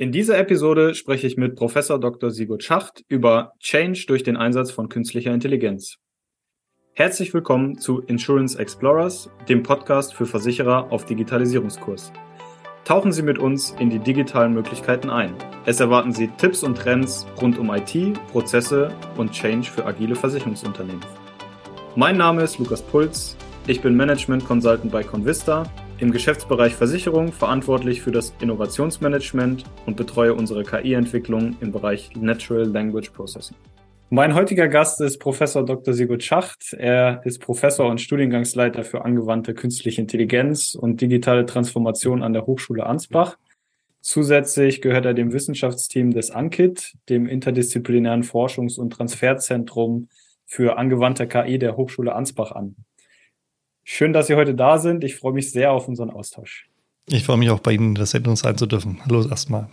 In dieser Episode spreche ich mit Professor Dr. Sigurd Schacht über Change durch den Einsatz von künstlicher Intelligenz. Herzlich willkommen zu Insurance Explorers, dem Podcast für Versicherer auf Digitalisierungskurs. Tauchen Sie mit uns in die digitalen Möglichkeiten ein. Es erwarten Sie Tipps und Trends rund um IT, Prozesse und Change für agile Versicherungsunternehmen. Mein Name ist Lukas Puls. Ich bin Management Consultant bei Convista im Geschäftsbereich Versicherung verantwortlich für das Innovationsmanagement und betreue unsere KI-Entwicklung im Bereich Natural Language Processing. Mein heutiger Gast ist Professor Dr. Sigurd Schacht. Er ist Professor und Studiengangsleiter für angewandte künstliche Intelligenz und digitale Transformation an der Hochschule Ansbach. Zusätzlich gehört er dem Wissenschaftsteam des ANKIT, dem interdisziplinären Forschungs- und Transferzentrum für angewandte KI der Hochschule Ansbach an. Schön, dass Sie heute da sind. Ich freue mich sehr auf unseren Austausch. Ich freue mich auch bei Ihnen der Sendung sein zu dürfen. Hallo erstmal.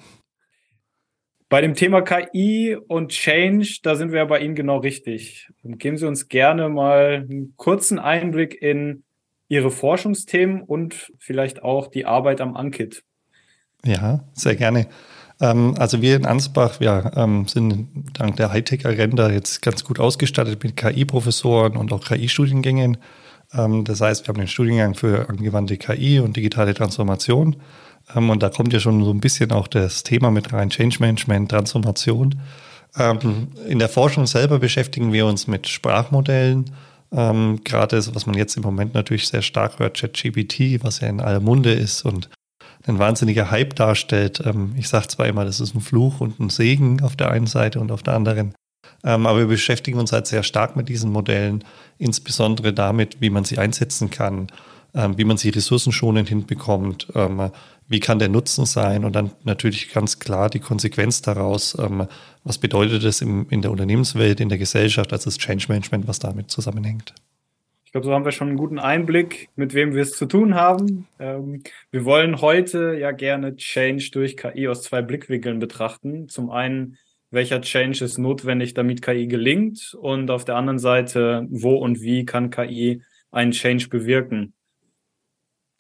Bei dem Thema KI und Change, da sind wir ja bei Ihnen genau richtig. Geben Sie uns gerne mal einen kurzen Einblick in Ihre Forschungsthemen und vielleicht auch die Arbeit am Ankit. Ja, sehr gerne. Ähm, also wir in Ansbach, wir ähm, sind dank der Hightech-Agenda jetzt ganz gut ausgestattet mit KI-Professoren und auch KI-Studiengängen. Ähm, das heißt, wir haben den Studiengang für angewandte KI und digitale Transformation. Ähm, und da kommt ja schon so ein bisschen auch das Thema mit rein, Change Management, Transformation. Ähm, in der Forschung selber beschäftigen wir uns mit Sprachmodellen. Gerade was man jetzt im Moment natürlich sehr stark hört, ChatGPT, was ja in aller Munde ist und ein wahnsinniger Hype darstellt. ich sage zwar immer, das ist ein Fluch und ein Segen auf der einen Seite und auf der anderen aber wir beschäftigen uns halt sehr stark mit diesen Modellen, insbesondere damit, wie man sie einsetzen kann, ähm, wie man sie ressourcenschonend hinbekommt, ähm, wie kann der Nutzen sein und dann natürlich ganz klar die Konsequenz daraus, was bedeutet es in der Unternehmenswelt, in der Gesellschaft, also das Change Management, was damit zusammenhängt. Ich glaube, so haben wir schon einen guten Einblick, mit wem wir es zu tun haben. wir wollen heute ja gerne Change durch KI aus zwei Blickwinkeln betrachten. Zum einen welcher Change ist notwendig, damit KI gelingt und auf der anderen Seite, wo und wie kann KI einen Change bewirken.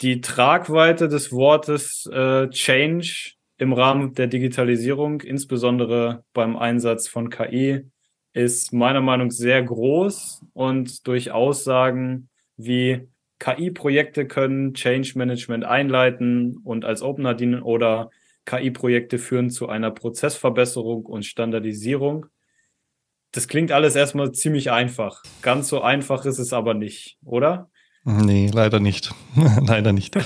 Die Tragweite des Wortes äh, Change im Rahmen der Digitalisierung, insbesondere beim Einsatz von KI, ist meiner Meinung nach sehr groß und durch Aussagen wie KI-Projekte können Change Management einleiten und als Opener dienen oder KI-Projekte führen zu einer Prozessverbesserung und Standardisierung. Das klingt alles erstmal ziemlich einfach. Ganz so einfach ist es aber nicht, oder? Nee, leider nicht. leider nicht.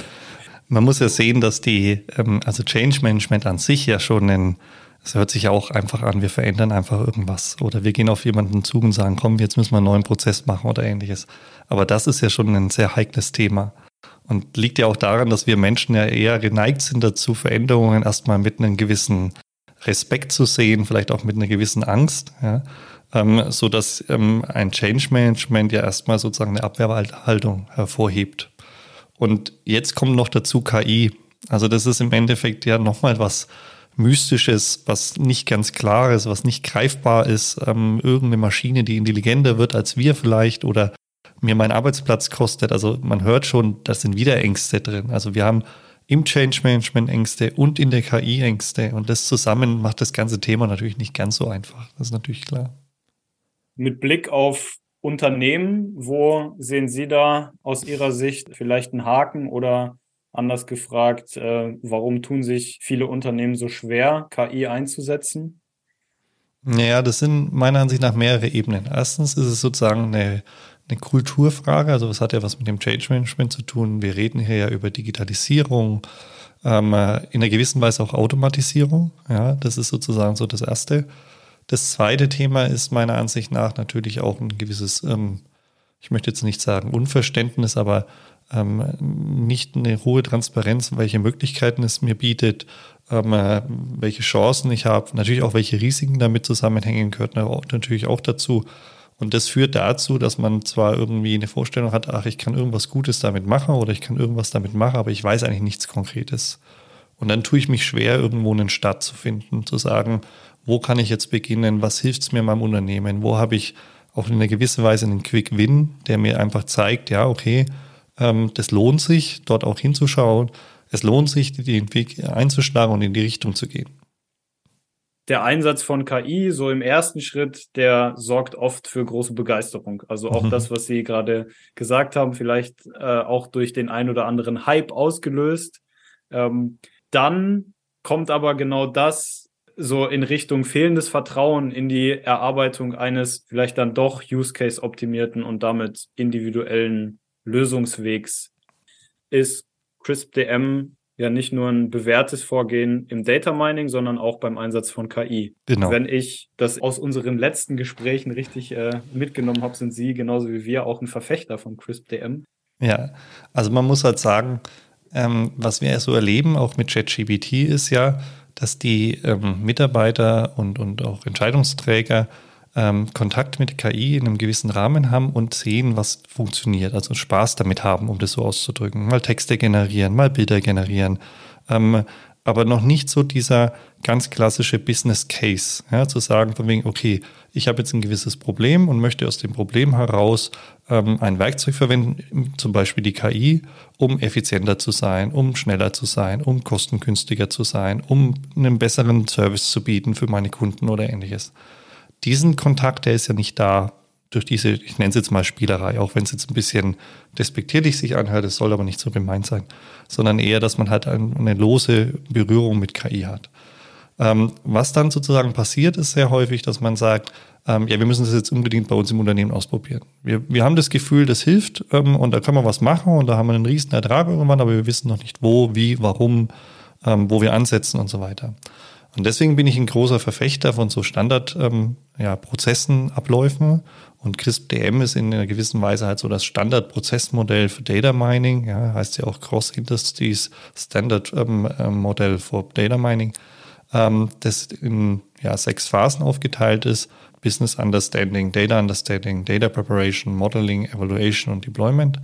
Man muss ja sehen, dass die, ähm, also Change Management an sich ja schon ein, es hört sich ja auch einfach an, wir verändern einfach irgendwas. Oder wir gehen auf jemanden zu und sagen, komm, jetzt müssen wir einen neuen Prozess machen oder ähnliches. Aber das ist ja schon ein sehr heikles Thema. Und liegt ja auch daran, dass wir Menschen ja eher geneigt sind dazu, Veränderungen erstmal mit einem gewissen Respekt zu sehen, vielleicht auch mit einer gewissen Angst, ja, ähm, so dass ähm, ein Change Management ja erstmal sozusagen eine Abwehrhaltung hervorhebt. Und jetzt kommt noch dazu KI. Also das ist im Endeffekt ja nochmal was Mystisches, was nicht ganz klar ist, was nicht greifbar ist. Ähm, irgendeine Maschine, die intelligenter wird als wir vielleicht oder mir meinen Arbeitsplatz kostet. Also man hört schon, da sind wieder Ängste drin. Also wir haben im Change Management Ängste und in der KI Ängste. Und das zusammen macht das ganze Thema natürlich nicht ganz so einfach. Das ist natürlich klar. Mit Blick auf Unternehmen, wo sehen Sie da aus Ihrer Sicht vielleicht einen Haken oder anders gefragt, äh, warum tun sich viele Unternehmen so schwer, KI einzusetzen? Naja, das sind meiner Ansicht nach mehrere Ebenen. Erstens ist es sozusagen eine eine Kulturfrage. Also was hat ja was mit dem Change Management zu tun? Wir reden hier ja über Digitalisierung, ähm, in einer gewissen Weise auch Automatisierung. Ja, das ist sozusagen so das Erste. Das zweite Thema ist meiner Ansicht nach natürlich auch ein gewisses, ähm, ich möchte jetzt nicht sagen Unverständnis, aber ähm, nicht eine hohe Transparenz, welche Möglichkeiten es mir bietet, ähm, welche Chancen ich habe, natürlich auch welche Risiken damit zusammenhängen, gehört natürlich auch dazu. Und das führt dazu, dass man zwar irgendwie eine Vorstellung hat, ach, ich kann irgendwas Gutes damit machen oder ich kann irgendwas damit machen, aber ich weiß eigentlich nichts Konkretes. Und dann tue ich mich schwer, irgendwo einen Start zu finden, zu sagen, wo kann ich jetzt beginnen, was hilft es mir meinem Unternehmen, wo habe ich auch in einer gewissen Weise einen Quick Win, der mir einfach zeigt, ja, okay, ähm, das lohnt sich, dort auch hinzuschauen, es lohnt sich, den Weg einzuschlagen und in die Richtung zu gehen. Der Einsatz von KI so im ersten Schritt, der sorgt oft für große Begeisterung. Also auch mhm. das, was Sie gerade gesagt haben, vielleicht äh, auch durch den ein oder anderen Hype ausgelöst. Ähm, dann kommt aber genau das so in Richtung fehlendes Vertrauen in die Erarbeitung eines vielleicht dann doch Use Case optimierten und damit individuellen Lösungswegs. Ist CrispDM ja nicht nur ein bewährtes Vorgehen im Data Mining, sondern auch beim Einsatz von KI. Genau. Wenn ich das aus unseren letzten Gesprächen richtig äh, mitgenommen habe, sind Sie genauso wie wir auch ein Verfechter von CrispDM. Ja, also man muss halt sagen, ähm, was wir so erleben, auch mit ChatGPT, ist ja, dass die ähm, Mitarbeiter und, und auch Entscheidungsträger ähm, Kontakt mit KI in einem gewissen Rahmen haben und sehen, was funktioniert. Also Spaß damit haben, um das so auszudrücken. Mal Texte generieren, mal Bilder generieren. Ähm, aber noch nicht so dieser ganz klassische Business Case, ja, zu sagen von wegen, okay, ich habe jetzt ein gewisses Problem und möchte aus dem Problem heraus ähm, ein Werkzeug verwenden, zum Beispiel die KI, um effizienter zu sein, um schneller zu sein, um kostengünstiger zu sein, um einen besseren Service zu bieten für meine Kunden oder ähnliches diesen Kontakt, der ist ja nicht da durch diese, ich nenne es jetzt mal Spielerei, auch wenn es jetzt ein bisschen despektierlich sich anhört, es soll aber nicht so gemeint sein, sondern eher, dass man halt eine lose Berührung mit KI hat. Ähm, was dann sozusagen passiert, ist sehr häufig, dass man sagt, ähm, ja, wir müssen das jetzt unbedingt bei uns im Unternehmen ausprobieren. Wir, wir haben das Gefühl, das hilft ähm, und da können wir was machen und da haben wir einen riesen Ertrag irgendwann, aber wir wissen noch nicht wo, wie, warum, ähm, wo wir ansetzen und so weiter. Und deswegen bin ich ein großer Verfechter von so Standardprozessen, ähm, ja, Abläufen. Und CRISP-DM ist in einer gewissen Weise halt so das Standardprozessmodell für Data Mining. Ja, heißt ja auch Cross Industries Standard ähm, ähm, Modell for Data Mining, ähm, das in ja, sechs Phasen aufgeteilt ist. Business Understanding, Data Understanding, Data Preparation, Modeling, Evaluation und Deployment.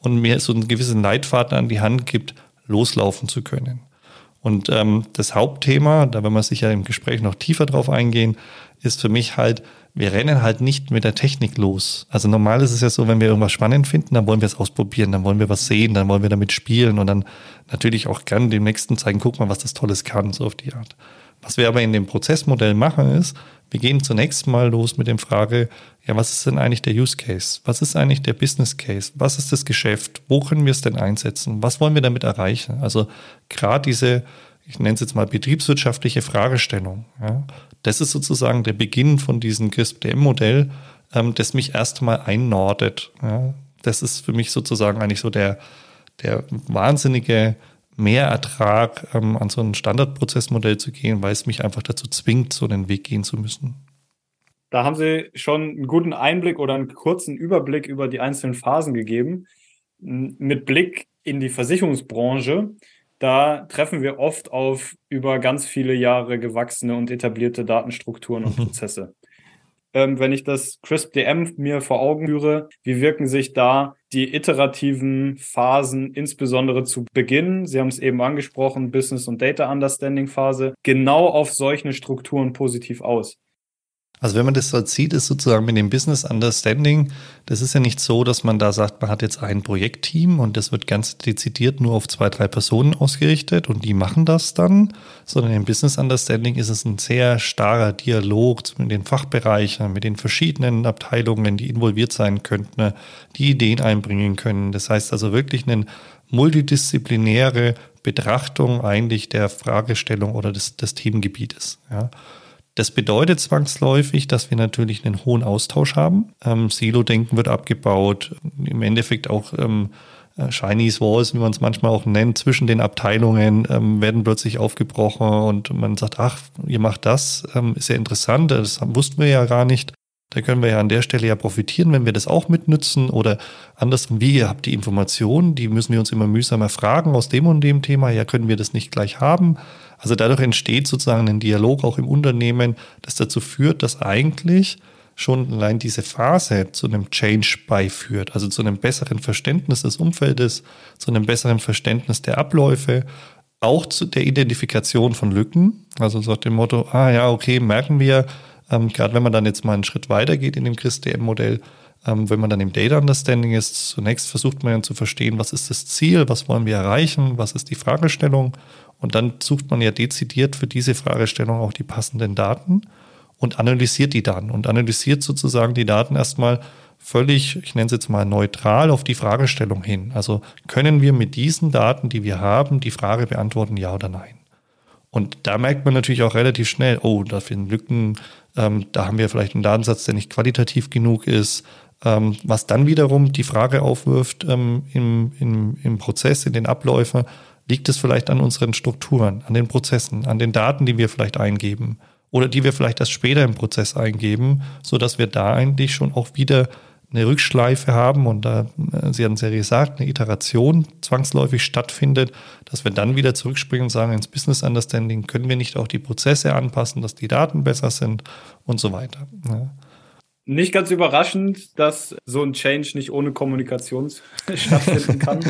Und mir so einen gewissen Leitfaden an die Hand gibt, loslaufen zu können. Und ähm, das Hauptthema, da werden wir sicher im Gespräch noch tiefer drauf eingehen, ist für mich halt, wir rennen halt nicht mit der Technik los. Also normal ist es ja so, wenn wir irgendwas spannend finden, dann wollen wir es ausprobieren, dann wollen wir was sehen, dann wollen wir damit spielen und dann natürlich auch gern dem Nächsten zeigen, guck mal, was das Tolles kann, so auf die Art. Was wir aber in dem Prozessmodell machen ist, wir gehen zunächst mal los mit dem Frage, ja, was ist denn eigentlich der Use Case? Was ist eigentlich der Business Case? Was ist das Geschäft? Wo können wir es denn einsetzen? Was wollen wir damit erreichen? Also gerade diese, ich nenne es jetzt mal betriebswirtschaftliche Fragestellung, ja, das ist sozusagen der Beginn von diesem CRISP-DM-Modell, ähm, das mich erstmal einnordet. Ja. Das ist für mich sozusagen eigentlich so der, der wahnsinnige Mehrertrag ähm, an so ein Standardprozessmodell zu gehen, weil es mich einfach dazu zwingt, so den Weg gehen zu müssen. Da haben Sie schon einen guten Einblick oder einen kurzen Überblick über die einzelnen Phasen gegeben. Mit Blick in die Versicherungsbranche, da treffen wir oft auf über ganz viele Jahre gewachsene und etablierte Datenstrukturen und Prozesse ähm, wenn ich das CRISP-DM mir vor Augen führe, wie wirken sich da die iterativen Phasen, insbesondere zu Beginn, Sie haben es eben angesprochen, Business- und Data Understanding-Phase, genau auf solche Strukturen positiv aus? Also wenn man das so sieht, ist sozusagen mit dem Business Understanding, das ist ja nicht so, dass man da sagt, man hat jetzt ein Projektteam und das wird ganz dezidiert nur auf zwei, drei Personen ausgerichtet und die machen das dann, sondern im Business Understanding ist es ein sehr starker Dialog mit den Fachbereichen, mit den verschiedenen Abteilungen, die involviert sein könnten, die Ideen einbringen können. Das heißt also wirklich eine multidisziplinäre Betrachtung eigentlich der Fragestellung oder des, des Themengebietes. Ja. Das bedeutet zwangsläufig, dass wir natürlich einen hohen Austausch haben. Ähm, Silo-Denken wird abgebaut. Im Endeffekt auch ähm, äh, Chinese Walls, wie man es manchmal auch nennt, zwischen den Abteilungen ähm, werden plötzlich aufgebrochen und man sagt, ach, ihr macht das, ähm, ist ja interessant, das wussten wir ja gar nicht. Da können wir ja an der Stelle ja profitieren, wenn wir das auch mitnützen oder andersrum, wie ihr habt die Informationen, die müssen wir uns immer mühsam erfragen aus dem und dem Thema, ja, können wir das nicht gleich haben. Also dadurch entsteht sozusagen ein Dialog auch im Unternehmen, das dazu führt, dass eigentlich schon allein diese Phase zu einem Change beiführt, also zu einem besseren Verständnis des Umfeldes, zu einem besseren Verständnis der Abläufe, auch zu der Identifikation von Lücken, also so dem Motto, ah ja, okay, merken wir, ähm, Gerade wenn man dann jetzt mal einen Schritt weiter geht in dem CRISP-DM-Modell, ähm, wenn man dann im Data Understanding ist, zunächst versucht man zu verstehen, was ist das Ziel, was wollen wir erreichen, was ist die Fragestellung Und dann sucht man ja dezidiert für diese Fragestellung auch die passenden Daten und analysiert die Daten und analysiert sozusagen die Daten erstmal völlig, ich nenne es jetzt mal neutral auf die Fragestellung hin. Also können wir mit diesen Daten, die wir haben, die Frage beantworten, ja oder nein? Und da merkt man natürlich auch relativ schnell, oh, da finden Lücken, ähm, da haben wir vielleicht einen Datensatz, der nicht qualitativ genug ist, ähm, was dann wiederum die Frage aufwirft ähm, im, im, im Prozess, in den Abläufen, liegt es vielleicht an unseren Strukturen, an den Prozessen, an den Daten, die wir vielleicht eingeben oder die wir vielleicht erst später im Prozess eingeben, so dass wir da eigentlich schon auch wieder eine Rückschleife haben und da, äh, Sie haben es ja gesagt, eine Iteration zwangsläufig stattfindet, dass wir dann wieder zurückspringen und sagen, ins Business Understanding können wir nicht auch die Prozesse anpassen, dass die Daten besser sind und so weiter. Ja. Nicht ganz überraschend, dass so ein Change nicht ohne Kommunikation stattfinden kann.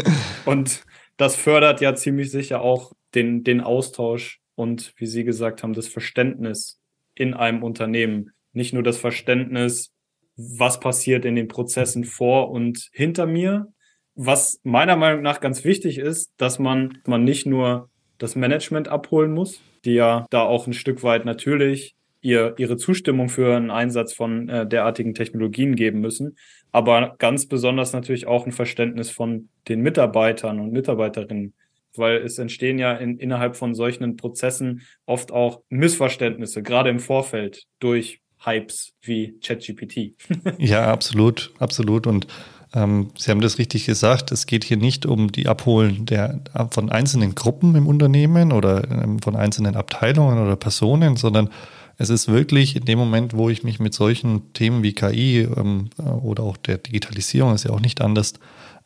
und das fördert ja ziemlich sicher auch den, den Austausch und, wie Sie gesagt haben, das Verständnis in einem Unternehmen. Nicht nur das Verständnis, was passiert in den Prozessen vor und hinter mir. Was meiner Meinung nach ganz wichtig ist, dass man, man nicht nur das Management abholen muss, die ja da auch ein Stück weit natürlich ihr, ihre Zustimmung für einen Einsatz von äh, derartigen Technologien geben müssen, aber ganz besonders natürlich auch ein Verständnis von den Mitarbeitern und Mitarbeiterinnen, weil es entstehen ja in, innerhalb von solchen Prozessen oft auch Missverständnisse, gerade im Vorfeld durch Hypes wie ChatGPT. ja, absolut, absolut. Und ähm, Sie haben das richtig gesagt. Es geht hier nicht um die Abholen der, von einzelnen Gruppen im Unternehmen oder ähm, von einzelnen Abteilungen oder Personen, sondern es ist wirklich in dem Moment, wo ich mich mit solchen Themen wie KI ähm, äh, oder auch der Digitalisierung, ist ja auch nicht anders,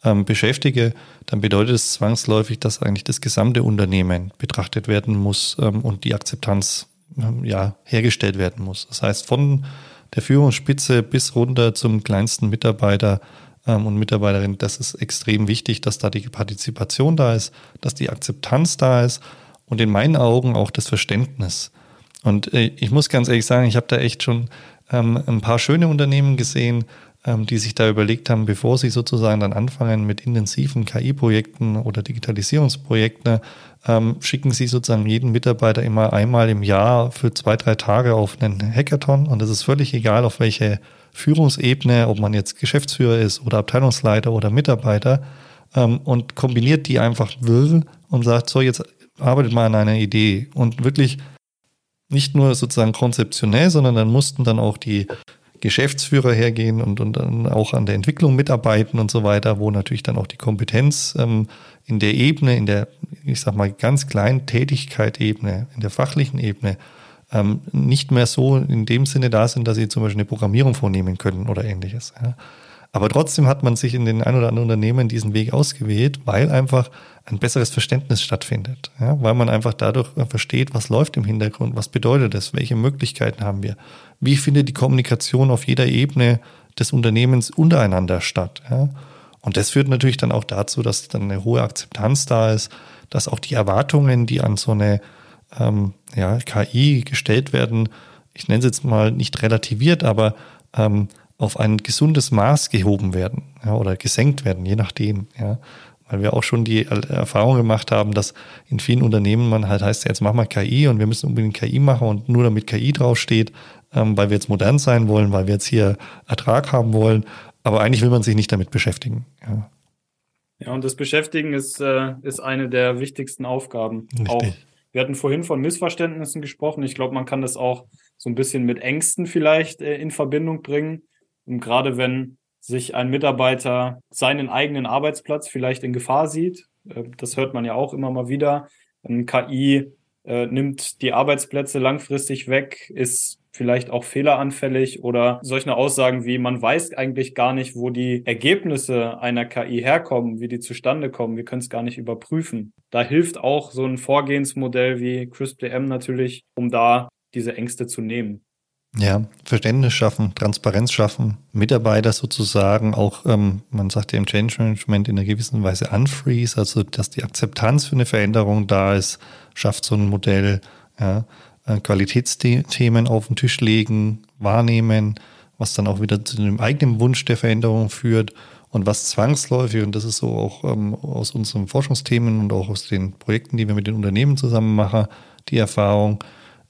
ähm, beschäftige, dann bedeutet es zwangsläufig, dass eigentlich das gesamte Unternehmen betrachtet werden muss ähm, und die Akzeptanz ähm, ja, hergestellt werden muss. Das heißt, von der Führungsspitze bis runter zum kleinsten Mitarbeiter ähm, und Mitarbeiterin, das ist extrem wichtig, dass da die Partizipation da ist, dass die Akzeptanz da ist und in meinen Augen auch das Verständnis. Und äh, ich muss ganz ehrlich sagen, ich habe da echt schon ähm, ein paar schöne Unternehmen gesehen, ähm, die sich da überlegt haben, bevor sie sozusagen dann anfangen mit intensiven KI-Projekten oder Digitalisierungsprojekten, ähm, schicken sie sozusagen jeden Mitarbeiter immer einmal im Jahr für zwei, drei Tage auf einen Hackathon. Und es ist völlig egal, auf welche Führungsebene, ob man jetzt Geschäftsführer ist oder Abteilungsleiter oder Mitarbeiter, ähm, und kombiniert die einfach wirr und sagt, so, jetzt arbeitet mal an einer Idee. Und wirklich nicht nur sozusagen konzeptionell, sondern dann mussten dann auch die Geschäftsführer hergehen und, und dann auch an der Entwicklung mitarbeiten und so weiter, wo natürlich dann auch die Kompetenz ähm, in der Ebene, in der, ich sag mal, ganz kleinen Tätigkeit-Ebene, in der fachlichen Ebene, ähm, nicht mehr so in dem Sinne da sind, dass sie zum Beispiel eine Programmierung vornehmen können oder ähnliches. Ja. Aber trotzdem hat man sich in den ein oder anderen Unternehmen diesen Weg ausgewählt, weil einfach ein besseres Verständnis stattfindet. Ja, weil man einfach dadurch versteht, was läuft im Hintergrund, was bedeutet das, welche Möglichkeiten haben wir, wie findet die Kommunikation auf jeder Ebene des Unternehmens untereinander statt. Ja. Und das führt natürlich dann auch dazu, dass dann eine hohe Akzeptanz da ist, dass auch die Erwartungen, die an so eine ähm, ja, KI gestellt werden, ich nenne es jetzt mal nicht relativiert, aber ähm, auf ein gesundes Maß gehoben werden ja, oder gesenkt werden, je nachdem. Ja. Weil wir auch schon die Erfahrung gemacht haben, dass in vielen Unternehmen man halt heißt, jetzt machen wir KI und wir müssen unbedingt KI machen und nur damit KI draufsteht, ähm, weil wir jetzt modern sein wollen, weil wir jetzt hier Ertrag haben wollen. Aber eigentlich will man sich nicht damit beschäftigen. Ja, ja und das Beschäftigen ist, äh, ist eine der wichtigsten Aufgaben. Richtig. Auch, wir hatten vorhin von Missverständnissen gesprochen. Ich glaube, man kann das auch so ein bisschen mit Ängsten vielleicht äh, in Verbindung bringen und gerade wenn sich ein Mitarbeiter seinen eigenen Arbeitsplatz vielleicht in Gefahr sieht, äh, das hört man ja auch immer mal wieder, KI äh, nimmt die Arbeitsplätze langfristig weg, ist vielleicht auch fehleranfällig oder solche Aussagen wie, man weiß eigentlich gar nicht, wo die Ergebnisse einer KI herkommen, wie die zustande kommen, wir können es gar nicht überprüfen. Da hilft auch so ein Vorgehensmodell wie CRISP-DM natürlich, um da diese Ängste zu nehmen. Ja, Verständnis schaffen, Transparenz schaffen, Mitarbeiter sozusagen auch, ähm, man sagt ja im Change Management in einer gewissen Weise unfreeze, also dass die Akzeptanz für eine Veränderung da ist, schafft so ein Modell, ja, äh, Qualitätsthemen auf den Tisch legen, wahrnehmen, was dann auch wieder zu dem eigenen Wunsch der Veränderung führt und was zwangsläufig, und das ist so auch ähm, aus unseren Forschungsthemen und auch aus den Projekten, die wir mit den Unternehmen zusammen machen, die Erfahrung,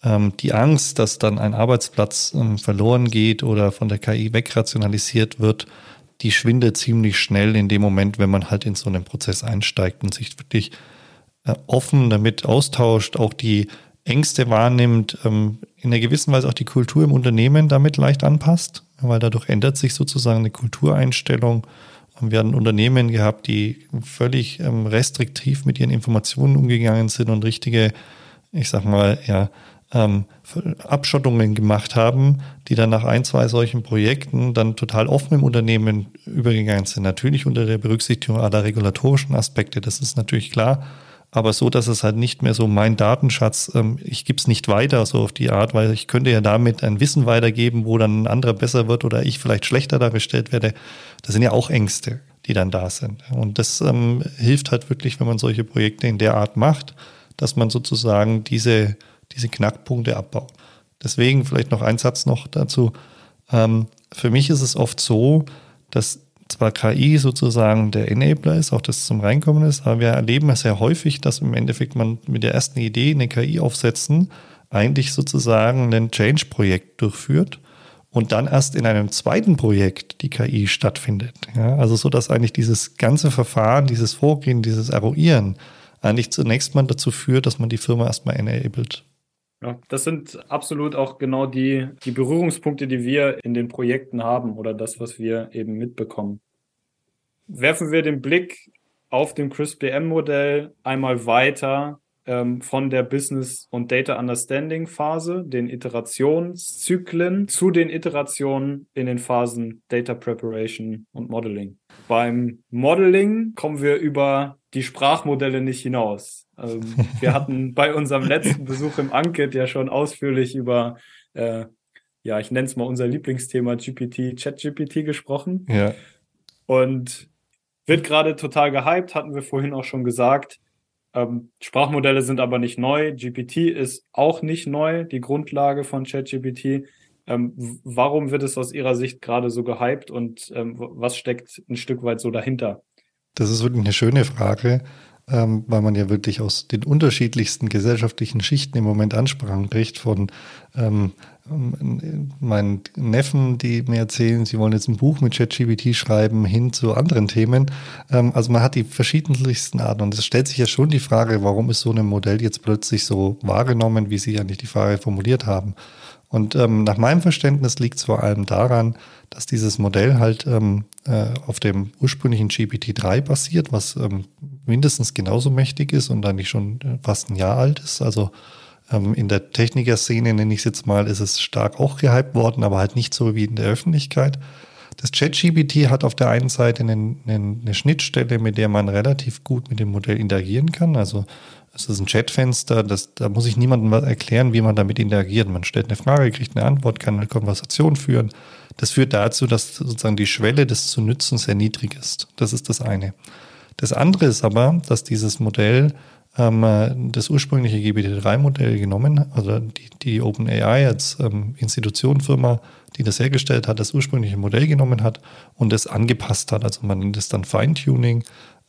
die Angst, dass dann ein Arbeitsplatz ähm, verloren geht oder von der KI wegrationalisiert wird, die schwindet ziemlich schnell in dem Moment, wenn man halt in so einen Prozess einsteigt und sich wirklich äh, offen damit austauscht, auch die Ängste wahrnimmt, ähm, in einer gewissen Weise auch die Kultur im Unternehmen damit leicht anpasst, weil dadurch ändert sich sozusagen eine Kultureinstellung. Wir hatten Unternehmen gehabt, die völlig ähm, restriktiv mit ihren Informationen umgegangen sind und richtige, ich sag mal, ja, ähm, Abschottungen gemacht haben, die dann nach ein, zwei solchen Projekten dann total offen im Unternehmen übergegangen sind. Natürlich unter der Berücksichtigung aller regulatorischen Aspekte, das ist natürlich klar aber so, dass es halt nicht mehr so mein Datenschatz, ähm, ich gebe es nicht weiter, so auf die Art, weil ich könnte ja damit ein Wissen weitergeben, wo dann ein anderer besser wird oder ich vielleicht schlechter dargestellt werde. Das sind ja auch Ängste, die dann da sind. Und das ähm, hilft halt wirklich, wenn man solche Projekte in der Art macht, dass man sozusagen diese, diese Knackpunkte abbaut. Deswegen vielleicht noch ein Satz noch dazu. Ähm, für mich ist es oft so, dass zwar KI sozusagen der Enabler ist, auch das zum Reinkommen ist, aber wir erleben es sehr häufig, dass im Endeffekt man mit der ersten Idee eine KI aufsetzen, eigentlich sozusagen ein Change-Projekt durchführt und dann erst in einem zweiten Projekt die KI stattfindet. Ja, also so, dass eigentlich dieses ganze Verfahren, dieses Vorgehen, dieses Eruieren eigentlich zunächst mal dazu führt, dass man die Firma erstmal enabled. Ja, das sind absolut auch genau die, die Berührungspunkte, die wir in den Projekten haben oder das, was wir eben mitbekommen. Werfen wir den Blick auf dem CRISP-DM-Modell einmal weiter ähm, von der Business- und Data Understanding-Phase, den Iterationszyklen, zu den Iterationen in den Phasen Data Preparation und Modeling. Beim Modeling kommen wir über die Sprachmodelle nicht hinaus. Ähm, wir hatten bei unserem letzten Besuch im Anket ja schon ausführlich über, äh, ja, ich nenne es mal unser Lieblingsthema GPT, ChatGPT gesprochen. Ja. Und wird gerade total gehypt, hatten wir vorhin auch schon gesagt. Ähm, Sprachmodelle sind aber nicht neu. GPT ist auch nicht neu, die Grundlage von ChatGPT. Ähm, warum wird es aus Ihrer Sicht gerade so gehypt und ähm, was steckt ein Stück weit so dahinter? Das ist wirklich eine schöne Frage, ähm, weil man ja wirklich aus den unterschiedlichsten gesellschaftlichen Schichten im Moment Ansprachen kriegt von ähm, meinen Neffen, die mir erzählen, sie wollen jetzt ein Buch mit ChatGPT schreiben, hin zu anderen Themen. Ähm, also man hat die verschiedensten Arten und es stellt sich ja schon die Frage, warum ist so ein Modell jetzt plötzlich so wahrgenommen, wie Sie nicht die Frage formuliert haben. Und ähm, nach meinem Verständnis liegt es vor allem daran, dass dieses Modell halt ähm, äh, auf dem ursprünglichen GPT-3 basiert, was ähm, mindestens genauso mächtig ist und eigentlich schon äh, fast ein Jahr alt ist. Also ähm, in der Techniker-Szene, nenne ich es jetzt mal, ist es stark auch gehypt worden, aber halt nicht so wie in der Öffentlichkeit. Das ChatGPT hat auf der einen Seite eine, eine, Schnittstelle, mit der man relativ gut mit dem Modell interagieren kann. Also es ist ein Chatfenster, das, da muss ich niemandem erklären, wie man damit interagiert. Man stellt eine Frage, kriegt eine Antwort, kann eine Konversation führen. Das führt dazu, dass sozusagen die Schwelle, das zu nutzen, sehr niedrig ist. Das ist das eine. Das andere ist aber, dass dieses Modell ähm, das ursprüngliche GPT-3-Modell genommen, also die, die OpenAI als ähm, Institutionenfirma, die das hergestellt hat, das ursprüngliche Modell genommen hat und es angepasst hat. Also man nennt es dann Feintuning,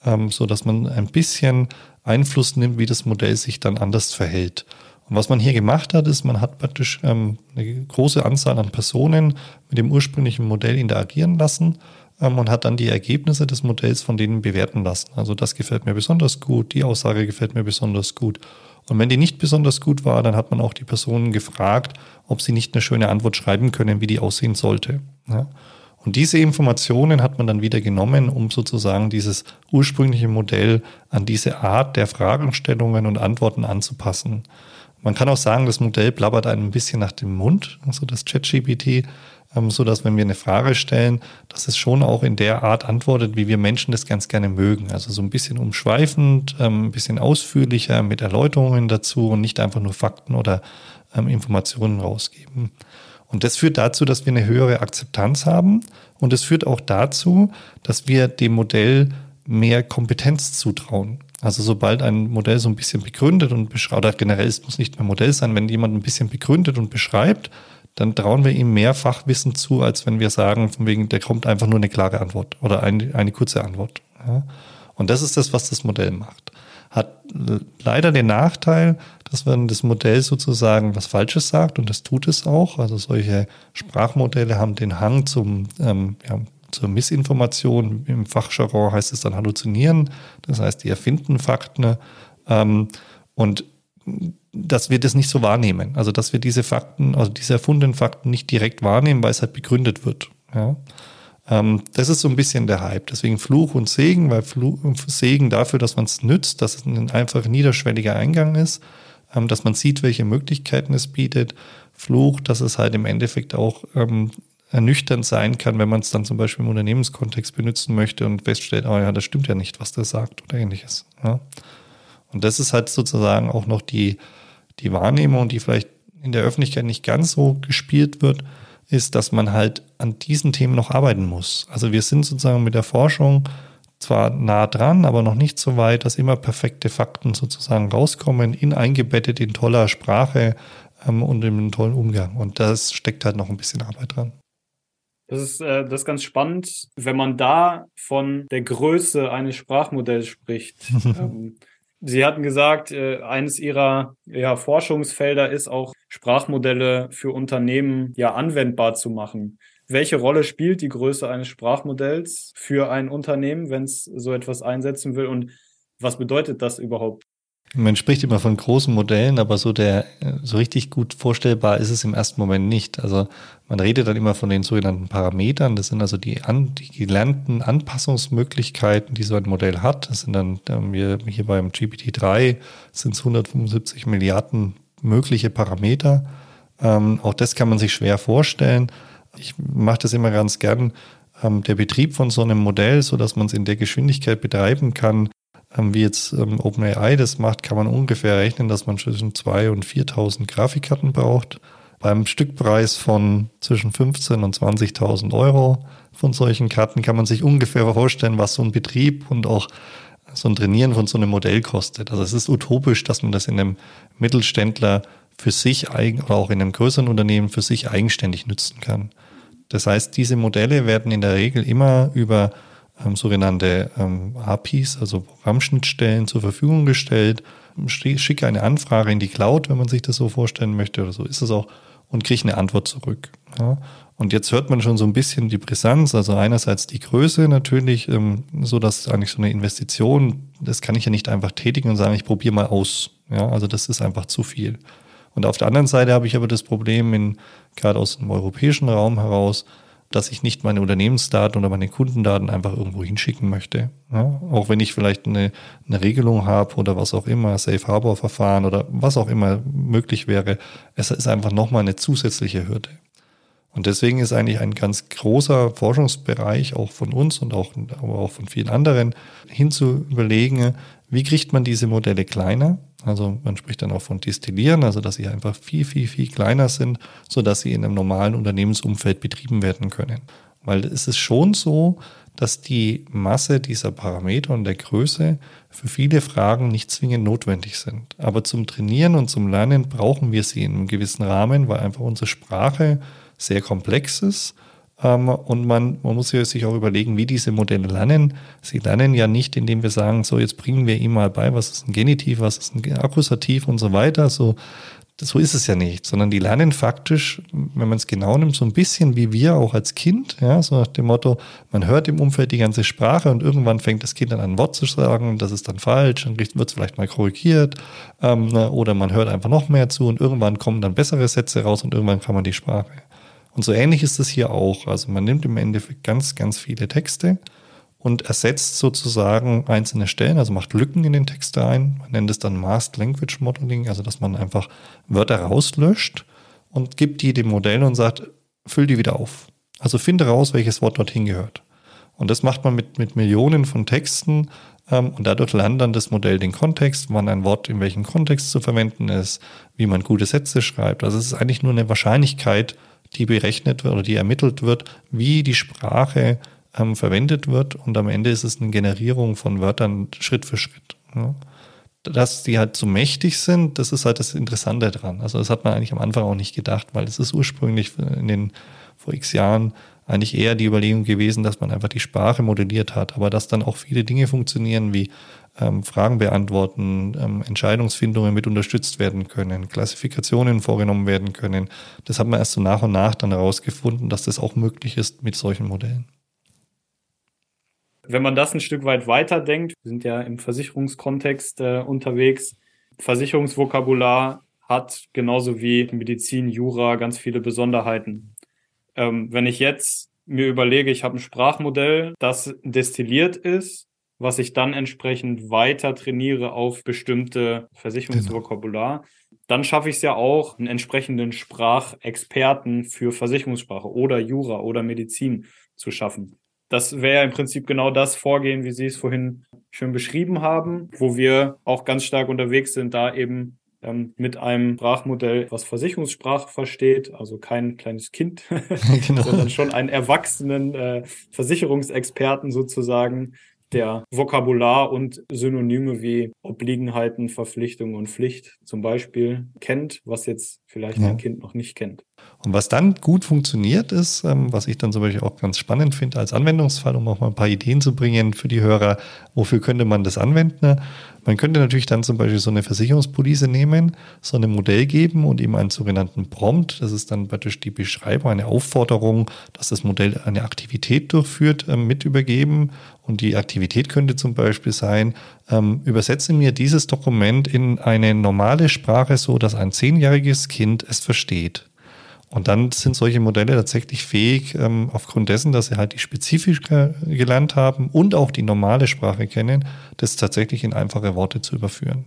ähm, so dass man ein bisschen Einfluss nimmt, wie das Modell sich dann anders verhält. Und was man hier gemacht hat, ist, man hat praktisch ähm, eine große Anzahl an Personen mit dem ursprünglichen Modell interagieren lassen ähm, und hat dann die Ergebnisse des Modells von denen bewerten lassen. Also das gefällt mir besonders gut, die Aussage gefällt mir besonders gut. Und wenn die nicht besonders gut war, dann hat man auch die Personen gefragt, ob sie nicht eine schöne Antwort schreiben können, wie die aussehen sollte. Ja. Und diese Informationen hat man dann wieder genommen, um sozusagen dieses ursprüngliche Modell an diese Art der Fragestellungen und Antworten anzupassen. Man kann auch sagen, das Modell blabbert einem ein bisschen nach dem Mund, also das ChatGPT, ähm, so dass wenn wir eine Frage stellen, dass es schon auch in der Art antwortet, wie wir Menschen das ganz gerne mögen. Also so ein bisschen umschweifend, ähm, ein bisschen ausführlicher mit Erläuterungen dazu und nicht einfach nur Fakten oder ähm, Informationen rausgeben. Und das führt dazu, dass wir eine höhere Akzeptanz haben. Und es führt auch dazu, dass wir dem Modell mehr Kompetenz zutrauen. Also sobald ein Modell so ein bisschen begründet und beschreibt, oder generell es muss nicht mehr Modell sein, wenn jemand ein bisschen begründet und beschreibt, dann trauen wir ihm mehr Fachwissen zu, als wenn wir sagen, von wegen, der kommt einfach nur eine klare Antwort oder eine, eine kurze Antwort. Ja? Und das ist das, was das Modell macht. Hat leider den Nachteil, dass wenn das Modell sozusagen was Falsches sagt, und das tut es auch, also solche Sprachmodelle haben den Hang zum, ähm, ja, zur Missinformation. Im Fachjargon heißt es dann Halluzinieren. Das heißt, die erfinden Fakten. Ähm, und dass wir das nicht so wahrnehmen. Also, dass wir diese Fakten, also diese erfundenen Fakten nicht direkt wahrnehmen, weil es halt begründet wird. Ja. Ähm, das ist so ein bisschen der Hype. Deswegen Fluch und Segen, weil Fluch, Segen dafür, dass man es nützt, dass es ein einfach niederschwelliger Eingang ist, ähm, dass man sieht, welche Möglichkeiten es bietet. Fluch, dass es halt im Endeffekt auch ähm, ernüchternd sein kann, wenn man es dann zum Beispiel im Unternehmenskontext benutzen möchte und feststellt, oh ja, das stimmt ja nicht, was der sagt oder ähnliches. Ja. Und das ist halt sozusagen auch noch die, die Wahrnehmung, die vielleicht in der Öffentlichkeit nicht ganz so gespielt wird, ist, dass man halt an diesen Themen noch arbeiten muss. Also wir sind sozusagen mit der Forschung zwar nah dran, aber noch nicht so weit, dass immer perfekte Fakten sozusagen rauskommen, in eingebettet in toller Sprache ähm, und in einem tollen Umgang. Und das steckt halt noch ein bisschen Arbeit dran. Das ist, äh, das ist ganz spannend, wenn man da von der Größe eines Sprachmodells spricht. ähm, Sie hatten gesagt, äh, eines Ihrer ja, Forschungsfelder ist auch Sprachmodelle für Unternehmen ja anwendbar zu machen. Welche Rolle spielt die Größe eines Sprachmodells für ein Unternehmen, wenn es so etwas einsetzen will? Und was bedeutet das überhaupt? Man spricht immer von großen Modellen, aber so der, so richtig gut vorstellbar ist es im ersten Moment nicht. Also man redet dann immer von den sogenannten Parametern. Das sind also die, an, die gelernten Anpassungsmöglichkeiten, die so ein Modell hat. Das sind dann ähm, hier, hier beim GPT-3 sind es 175 Milliarden mögliche Parameter. Ähm, auch das kann man sich schwer vorstellen. Ich mache das immer ganz gern. Ähm, der Betrieb von so einem Modell, so dass man es in der Geschwindigkeit betreiben kann, wie jetzt ähm, OpenAI das macht, kann man ungefähr rechnen, dass man zwischen 2.000 und 4.000 Grafikkarten braucht. Beim Stückpreis von zwischen 15.000 und 20.000 Euro von solchen Karten kann man sich ungefähr vorstellen, was so ein Betrieb und auch so ein Trainieren von so einem Modell kostet. Also es ist utopisch, dass man das in einem Mittelständler für sich eigen oder auch in einem größeren Unternehmen für sich eigenständig nutzen kann. Das heißt, diese Modelle werden in der Regel immer über ähm, sogenannte ähm, APIs, also Programmschnittstellen zur Verfügung gestellt. Schicke eine Anfrage in die Cloud, wenn man sich das so vorstellen möchte, oder so ist es auch, und kriege eine Antwort zurück. Ja. Und jetzt hört man schon so ein bisschen die Brisanz, also einerseits die Größe natürlich, ähm, so dass eigentlich so eine Investition, das kann ich ja nicht einfach tätigen und sagen, ich probiere mal aus. Ja, also das ist einfach zu viel. Und auf der anderen Seite habe ich aber das Problem, in, gerade aus dem europäischen Raum heraus, dass ich nicht meine Unternehmensdaten oder meine Kundendaten einfach irgendwo hinschicken möchte. Ja, auch wenn ich vielleicht eine, eine Regelung habe oder was auch immer, Safe Harbor Verfahren oder was auch immer möglich wäre. Es ist einfach nochmal eine zusätzliche Hürde. Und deswegen ist eigentlich ein ganz großer Forschungsbereich auch von uns und auch, aber auch von vielen anderen hinzu überlegen, wie kriegt man diese Modelle kleiner? Also man spricht dann auch von Destillieren, also dass sie einfach viel, viel, viel kleiner sind, so dass sie in einem normalen Unternehmensumfeld betrieben werden können. Weil es ist schon so, dass die Masse dieser Parameter und der Größe für viele Fragen nicht zwingend notwendig sind. Aber zum Trainieren und zum Lernen brauchen wir sie in einem gewissen Rahmen, weil einfach unsere Sprache sehr komplex ist und man, man muss sich auch überlegen, wie diese Modelle lernen. Sie lernen ja nicht, indem wir sagen, so jetzt bringen wir ihm mal bei, was ist ein Genitiv, was ist ein Akkusativ und so weiter. So, so ist es ja nicht, sondern die lernen faktisch, wenn man es genau nimmt, so ein bisschen wie wir auch als Kind, ja, so nach dem Motto, man hört im Umfeld die ganze Sprache und irgendwann fängt das Kind an ein Wort zu sagen, das ist dann falsch, dann wird es vielleicht mal korrigiert ähm, ne, oder man hört einfach noch mehr zu und irgendwann kommen dann bessere Sätze raus und irgendwann kann man die Sprache. Und so ähnlich ist es hier auch. Also man nimmt im Endeffekt ganz, ganz viele Texte und ersetzt sozusagen einzelne Stellen, also macht Lücken in den Text ein. Man nennt es dann Masked Language Modeling, also dass man einfach Wörter rauslöscht und gibt die dem Modell und sagt, füll die wieder auf. Also finde raus, welches Wort dorthin gehört. Und das macht man mit, mit Millionen von Texten ähm, und dadurch lernt dann das Modell den Kontext, wann ein Wort in welchem Kontext zu verwenden ist, wie man gute Sätze schreibt. Also es ist eigentlich nur eine Wahrscheinlichkeit, die berechnet wird oder die ermittelt wird, wie die Sprache ähm, verwendet wird. Und am Ende ist es eine Generierung von Wörtern Schritt für Schritt. Ja. dass die halt so mächtig sind, das ist halt das Interessante dran. Also das hat man eigentlich am Anfang auch nicht gedacht, weil es ist ursprünglich in den vor x Jahren eigentlich eher die Überlegung gewesen, dass man einfach die Sprache modelliert hat, aber dass dann auch viele Dinge funktionieren wie ähm, Fragen beantworten, ähm, Entscheidungsfindungen mit unterstützt werden können, Klassifikationen vorgenommen werden können. Das hat man erst so nach und nach dann herausgefunden, dass das auch möglich ist mit solchen Modellen. Wenn man das ein Stück weit weiterdenkt, wir sind ja im Versicherungskontext äh, unterwegs, Versicherungsvokabular hat genauso wie Medizin, Jura ganz viele Besonderheiten. Ähm, wenn ich jetzt mir überlege, ich habe ein Sprachmodell, das destilliert ist, was ich dann entsprechend weiter trainiere auf bestimmte Versicherungsvokabular, genau. dann schaffe ich es ja auch, einen entsprechenden Sprachexperten für Versicherungssprache oder Jura oder Medizin zu schaffen. Das wäre im Prinzip genau das Vorgehen, wie Sie es vorhin schön beschrieben haben, wo wir auch ganz stark unterwegs sind, da eben ähm, mit einem Sprachmodell, was Versicherungssprache versteht, also kein kleines Kind, genau. sondern schon einen erwachsenen äh, Versicherungsexperten sozusagen, der Vokabular und Synonyme wie Obliegenheiten, Verpflichtung und Pflicht zum Beispiel kennt, was jetzt vielleicht ja. ein Kind noch nicht kennt. Und was dann gut funktioniert ist, ähm, was ich dann zum Beispiel auch ganz spannend finde als Anwendungsfall, um auch mal ein paar Ideen zu bringen für die Hörer, wofür könnte man das anwenden? Man könnte natürlich dann zum Beispiel so eine Versicherungspolice nehmen, so ein Modell geben und ihm einen sogenannten Prompt, das ist dann praktisch die Beschreibung, eine Aufforderung, dass das Modell eine Aktivität durchführt, ähm, mit übergeben. Und die Aktivität könnte zum Beispiel sein, ähm, übersetze mir dieses Dokument in eine normale Sprache, so dass ein zehnjähriges Kind es versteht. Und dann sind solche Modelle tatsächlich fähig, ähm, aufgrund dessen, dass sie halt die spezifisch gelernt haben und auch die normale Sprache kennen, das tatsächlich in einfache Worte zu überführen.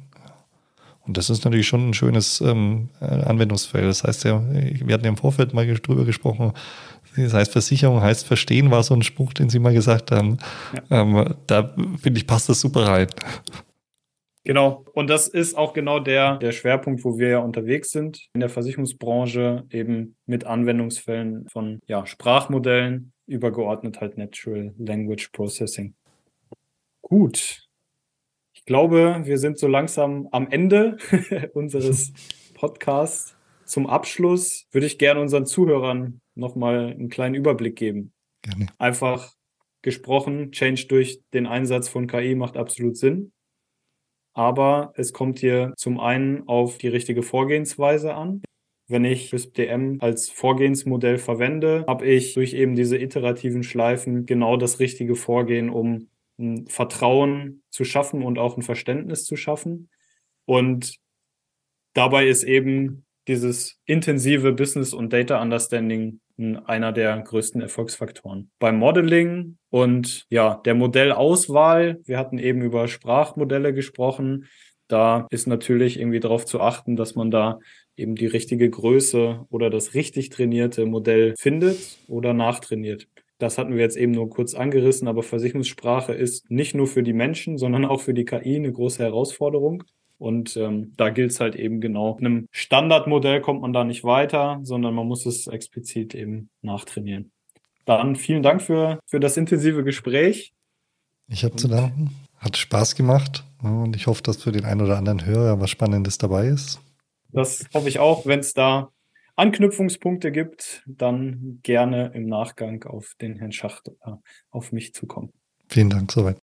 Und das ist natürlich schon ein schönes ähm, äh, Anwendungsfeld. Das heißt ja, wir hatten ja im Vorfeld mal drüber gesprochen, das heißt Versicherung heißt verstehen, war so ein Spruch, den Sie mal gesagt haben. Ja. Ähm, da finde ich, passt das super rein. Genau. Und das ist auch genau der, der Schwerpunkt, wo wir ja unterwegs sind in der Versicherungsbranche, eben mit Anwendungsfällen von ja, Sprachmodellen, übergeordnet halt Natural Language Processing. Gut. Ich glaube, wir sind so langsam am Ende unseres Podcasts. Zum Abschluss würde ich gerne unseren Zuhörern nochmal einen kleinen Überblick geben. Gerne. Einfach gesprochen, Change durch den Einsatz von KI macht absolut Sinn. Aber es kommt hier zum einen auf die richtige Vorgehensweise an. Wenn ich das DM als Vorgehensmodell verwende, habe ich durch eben diese iterativen Schleifen genau das richtige Vorgehen, um ein Vertrauen zu schaffen und auch ein Verständnis zu schaffen. Und dabei ist eben dieses intensive Business und Data Understanding einer der größten Erfolgsfaktoren. Beim Modeling und ja, der Modellauswahl, wir hatten eben über Sprachmodelle gesprochen, da ist natürlich irgendwie darauf zu achten, dass man da eben die richtige Größe oder das richtig trainierte Modell findet oder nachtrainiert. Das hatten wir jetzt eben nur kurz angerissen, aber Versicherungssprache ist nicht nur für die Menschen, sondern auch für die KI eine große Herausforderung. Und ähm, da gilt es halt eben genau. In einem Standardmodell kommt man da nicht weiter, sondern man muss es explizit eben nachtrainieren. Dann vielen Dank für, für das intensive Gespräch. Ich habe zu danken. Hat Spaß gemacht und ich hoffe, dass für den einen oder anderen Hörer was Spannendes dabei ist. Das hoffe ich auch. Wenn es da Anknüpfungspunkte gibt, dann gerne im Nachgang auf den Herrn Schacht oder auf mich zukommen. Vielen Dank, soweit.